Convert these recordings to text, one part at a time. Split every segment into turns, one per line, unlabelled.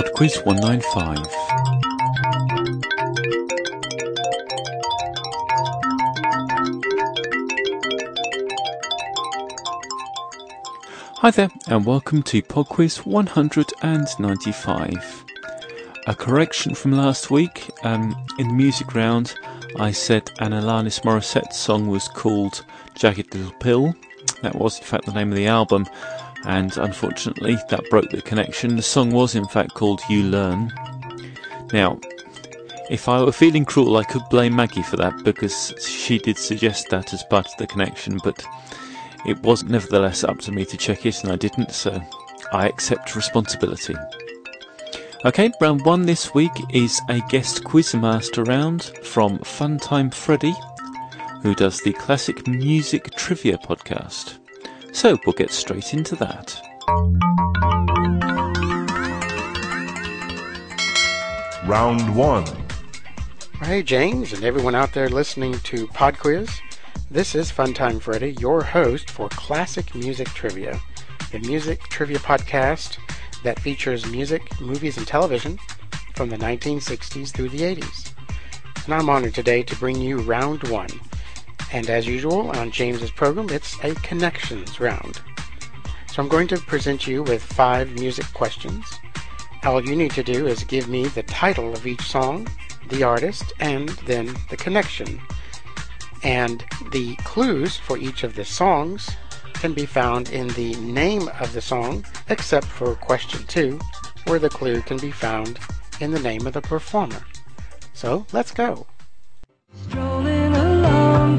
Pod Quiz 195. Hi there, and welcome to Pod Quiz 195. A correction from last week. Um, in the music round, I said an Alanis Morissette song was called Jagged Little Pill. That was, in fact, the name of the album, and unfortunately, that broke the connection. The song was, in fact, called You Learn. Now, if I were feeling cruel, I could blame Maggie for that because she did suggest that as part of the connection, but it was nevertheless up to me to check it, and I didn't, so I accept responsibility. Okay, round one this week is a guest quizmaster round from Funtime Freddy, who does the classic music trivia podcast. So we'll get straight into that.
Round one.
Hey, James, and everyone out there listening to Pod Quiz. This is Funtime Freddy, your host for Classic Music Trivia, a music trivia podcast that features music, movies, and television from the 1960s through the 80s. And I'm honored today to bring you round one. And as usual on James's program, it's a connections round. So I'm going to present you with five music questions. All you need to do is give me the title of each song, the artist, and then the connection. And the clues for each of the songs can be found in the name of the song, except for question two, where the clue can be found in the name of the performer. So let's go.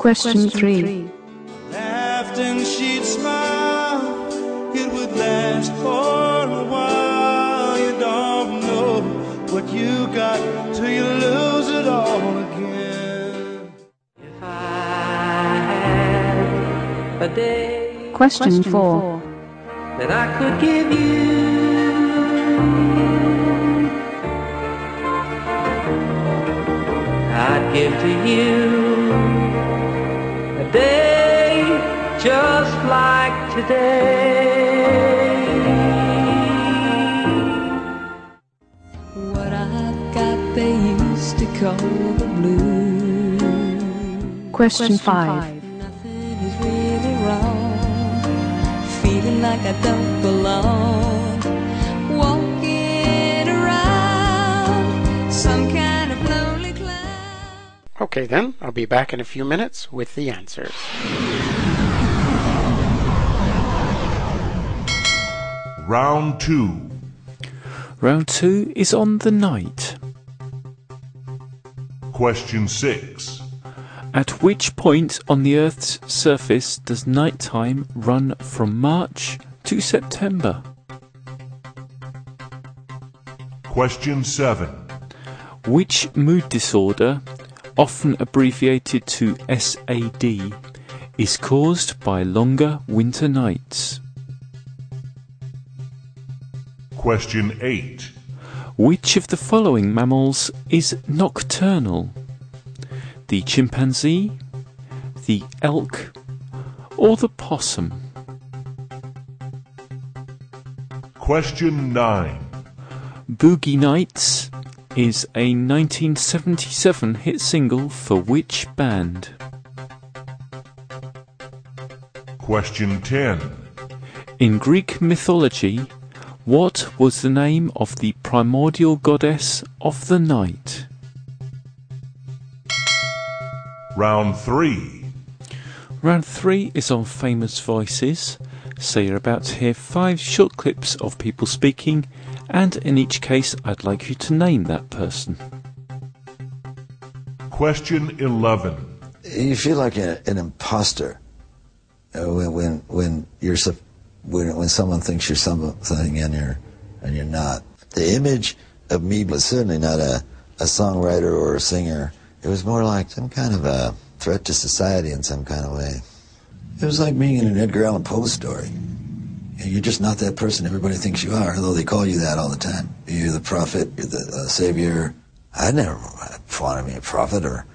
Question three.
laughed and she'd smile. It would last for a while. You don't know what you got till you lose it all again.
If I had a day
Question four.
that I could give you. I'd give to you a day just like today. What I've got they used to call the blues.
Question five.
Nothing is really wrong. Feeling like I don't belong.
Okay, then, I'll be back in a few minutes with the answers.
Round two.
Round two is on the night.
Question six.
At which point on the Earth's surface does nighttime run from March to September?
Question seven.
Which mood disorder, often abbreviated to SAD, is caused by longer winter nights?
Question eight.
Which of the following mammals is nocturnal? The chimpanzee, the elk, or the possum?
Question nine.
Boogie Nights is a 1977 hit single for which band?
Question ten.
In Greek mythology, what was the name of the primordial goddess of the night?
Round three.
Round three is on famous voices, so you're about to hear five short clips of people speaking, and in each case, I'd like you to name that person.
Question eleven.
You feel like a, an imposter Uh, when when when you're when when someone thinks you're something and you're and you're not. The image of me was certainly not a, a songwriter or a singer. It was more like some kind of a threat to society in some kind of way. It was like being in an Edgar Allan Poe story. You're just not that person everybody thinks you are, although they call you that all the time. You're the prophet, you're the uh, savior. I never wanted to be a prophet or,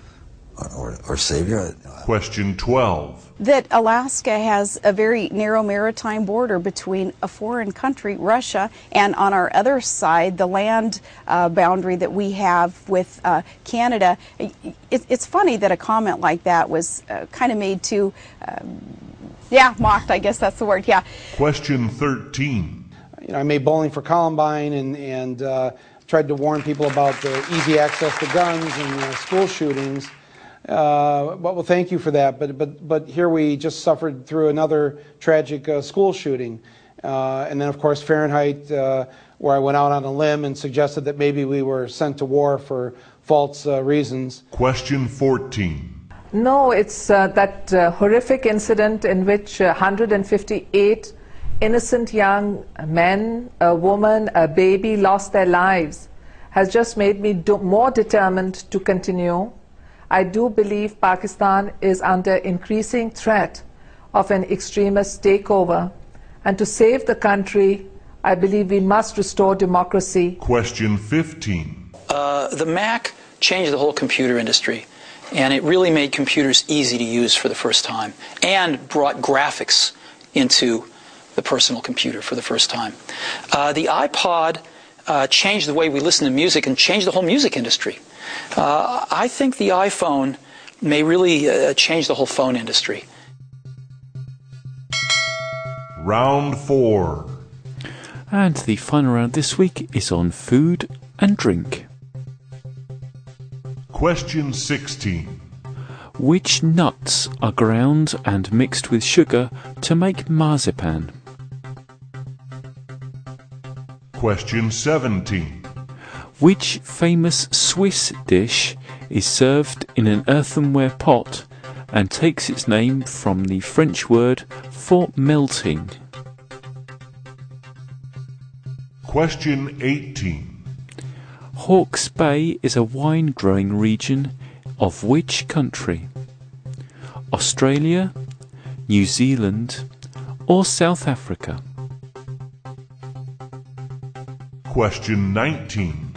or, or savior.
Question 12.
that Alaska has a very narrow maritime border between a foreign country, Russia, and on our other side, the land uh, boundary that we have with uh, Canada. It, it's funny that a comment like that was uh, kind of made to, um, yeah, mocked, I guess that's the word, yeah.
Question 13.
You know, I made Bowling for Columbine and, and uh, tried to warn people about the easy access to guns and uh, school shootings. Uh, but well, thank you for that. But but but here we just suffered through another tragic uh, school shooting, uh, and then of course Fahrenheit, uh, where I went out on a limb and suggested that maybe we were sent to war for false uh, reasons.
Question 14.
No, it's uh, that uh, horrific incident in which uh, 158 innocent young men, a woman, a baby lost their lives has just made me do- more determined to continue. I do believe Pakistan is under increasing threat of an extremist takeover. And to save the country, I believe we must restore democracy.
Question 15.
Uh, the Mac changed the whole computer industry, and it really made computers easy to use for the first time, and brought graphics into the personal computer for the first time. Uh, the iPod uh, changed the way we listen to music and changed the whole music industry. Uh, I think the iPhone may really uh, change the whole phone industry.
Round 4.
And the final round this week is on food and drink.
Question 16.
Which nuts are ground and mixed with sugar to make marzipan?
Question 17.
Which famous Swiss dish is served in an earthenware pot and takes its name from the French word for melting?
Question 18.
Hawke's Bay is a wine growing region of which country? Australia, New Zealand, or South Africa?
Question 19.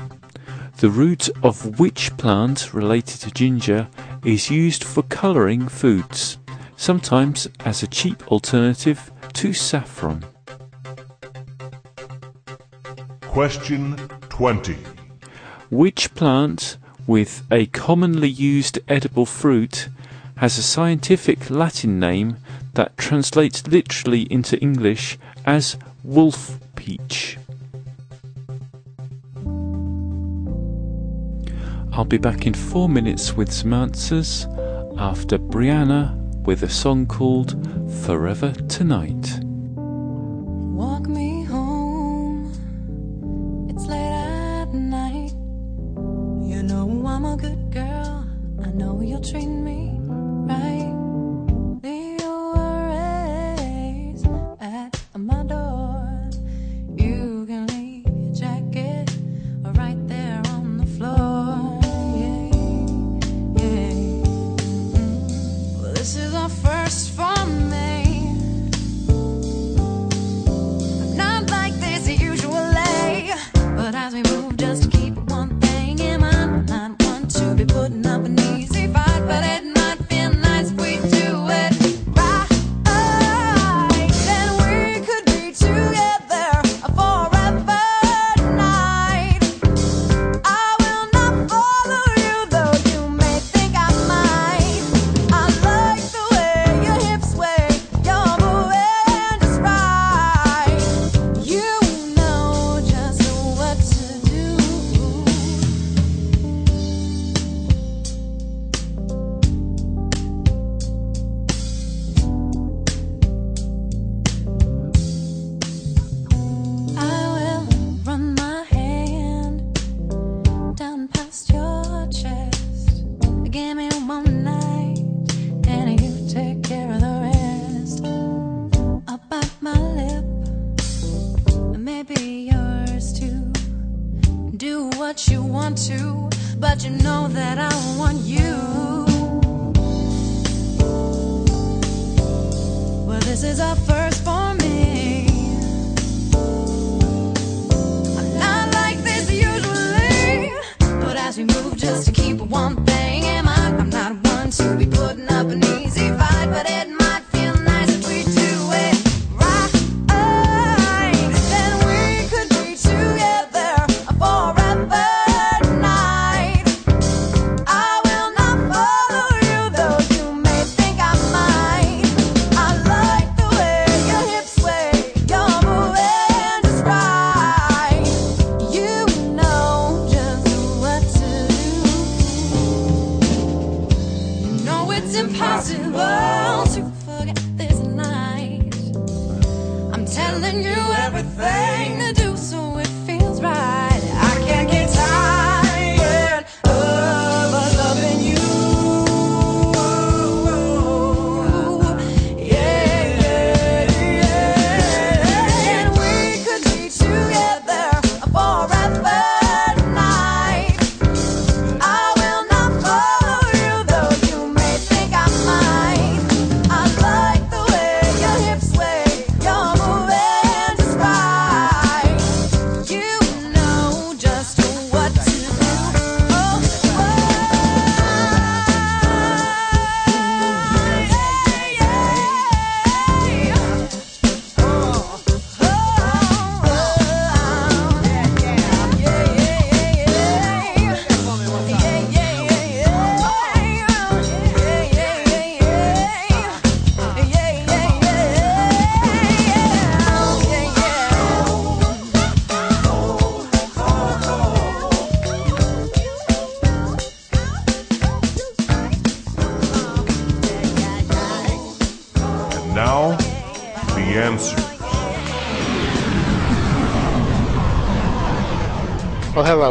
The root of which plant related to ginger is used for colouring foods, sometimes as a cheap alternative to saffron?
Question 20.
Which plant with a commonly used edible fruit has a scientific Latin name that translates literally into English as wolf peach? I'll be back in four minutes with some answers after Brianna with a song called Forever Tonight.
You want to, but you know that I want you. Well, this is a first for me. I'm not like this usually, but as we move just to keep one thing in mind, I'm not one to be putting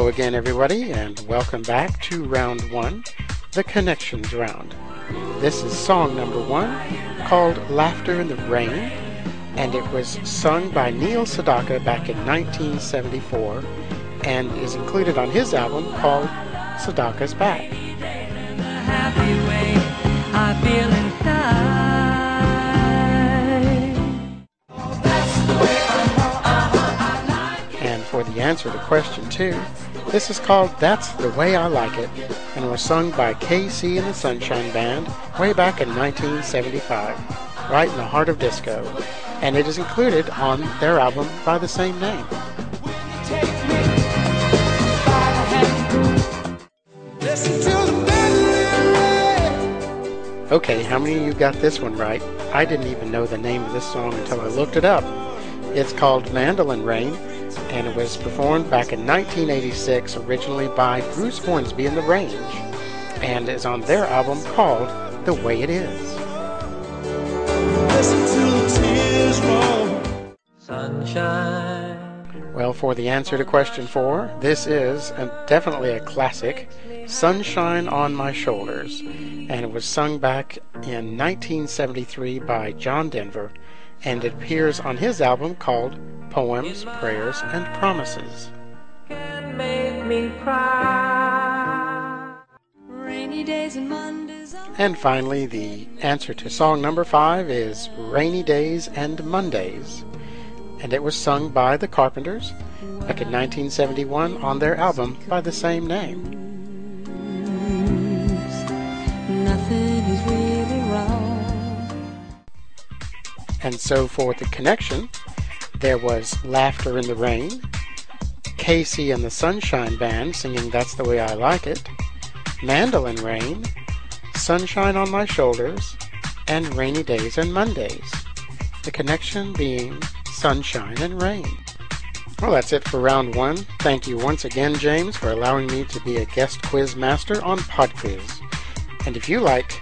again, everybody, and welcome back to round one, the connections round. This is song number one called Laughter in the Rain, and it was sung by Neil Sedaka back in 1974 and is included on his album called Sedaka's Back. And for the answer to question two, this is called That's the Way I Like It and was sung by KC and the Sunshine Band way back in 1975, right in the heart of disco. And it is included on their album by the same name. Okay, how many of you got this one right? I didn't even know the name of this song until I looked it up. It's called Mandolin Rain, and it was performed back in 1986, originally by Bruce Hornsby and the Range, and is on their album called The Way It Is.
Sunshine.
Well, for the answer to question four, this is a, definitely a classic, Sunshine on My Shoulders, and it was sung back in 1973 by John Denver, and it appears on his album called Poems, Prayers, and Promises.
Make me cry.
Rainy days and Mondays.
And finally, the answer to song number five is Rainy Days and Mondays. And it was sung by the Carpenters back in 1971 on their album by the same name. And so for the connection, there was Laughter in the Rain, KC and the Sunshine Band singing That's the Way I Like It, Mandolin Rain, Sunshine on My Shoulders, and Rainy Days and Mondays. The connection being sunshine and rain. Well, that's it for round one. Thank you once again, James, for allowing me to be a guest quiz master on PodQuiz. And if you like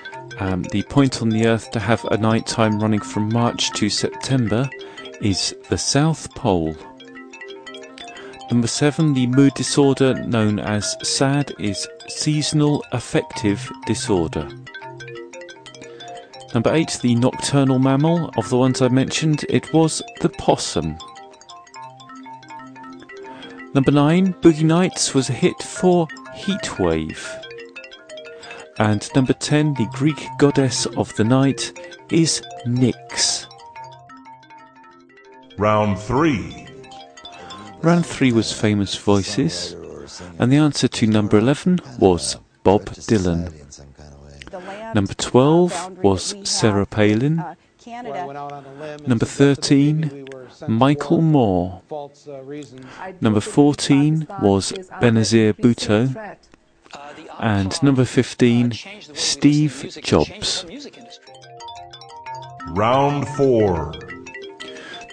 um, the point on the Earth to have a night time running from March to September, is the South Pole. Number seven, the mood disorder known as SAD is seasonal affective disorder. Number eight, the nocturnal mammal. Of the ones I mentioned, it was the possum. Number nine, Boogie Nights was a hit for Heatwave. And number ten, the Greek goddess of the night is Nyx.
Round three.
Round three was famous voices, and the answer to number 11 was Bob Dylan. Number 12 was Sarah Palin. Number 13, Michael Moore. Number 14 was Benazir Bhutto. And number 15, Steve Jobs.
Round four.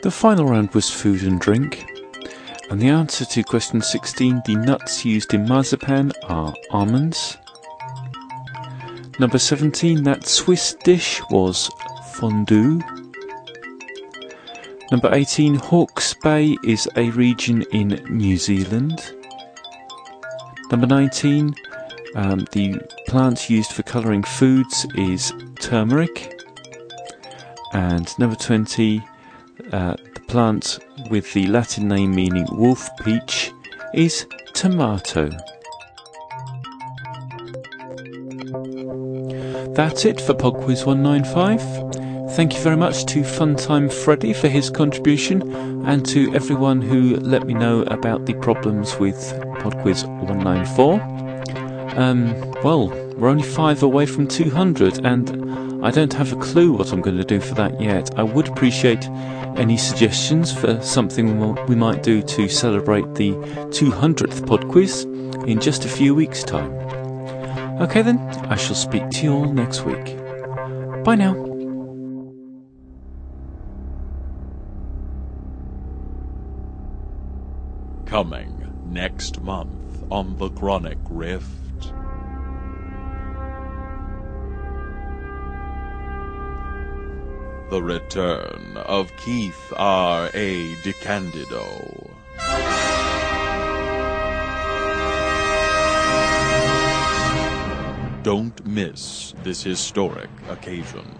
The final round was food and drink. And the answer to question 16, the nuts used in marzipan are almonds. Number 17, that Swiss dish was fondue. Number 18, Hawke's Bay is a region in New Zealand. Number 19, um, the plant used for colouring foods is turmeric. And number 20, uh, the plant with the Latin name meaning wolf peach is tomato. That's it for Pod Quiz 195. Thank you very much to Funtime Freddy for his contribution and to everyone who let me know about the problems with Pod Quiz 194. Um, well, we're only five away from 200 and I don't have a clue what I'm going to do for that yet. I would appreciate any suggestions for something we- might do to celebrate the 200th pod quiz in just a few weeks' time. Okay then, I shall speak to you all next week. Bye now.
Coming next month on the Chronic Rift. The return of Keith R. A. DeCandido. Don't miss this historic occasion.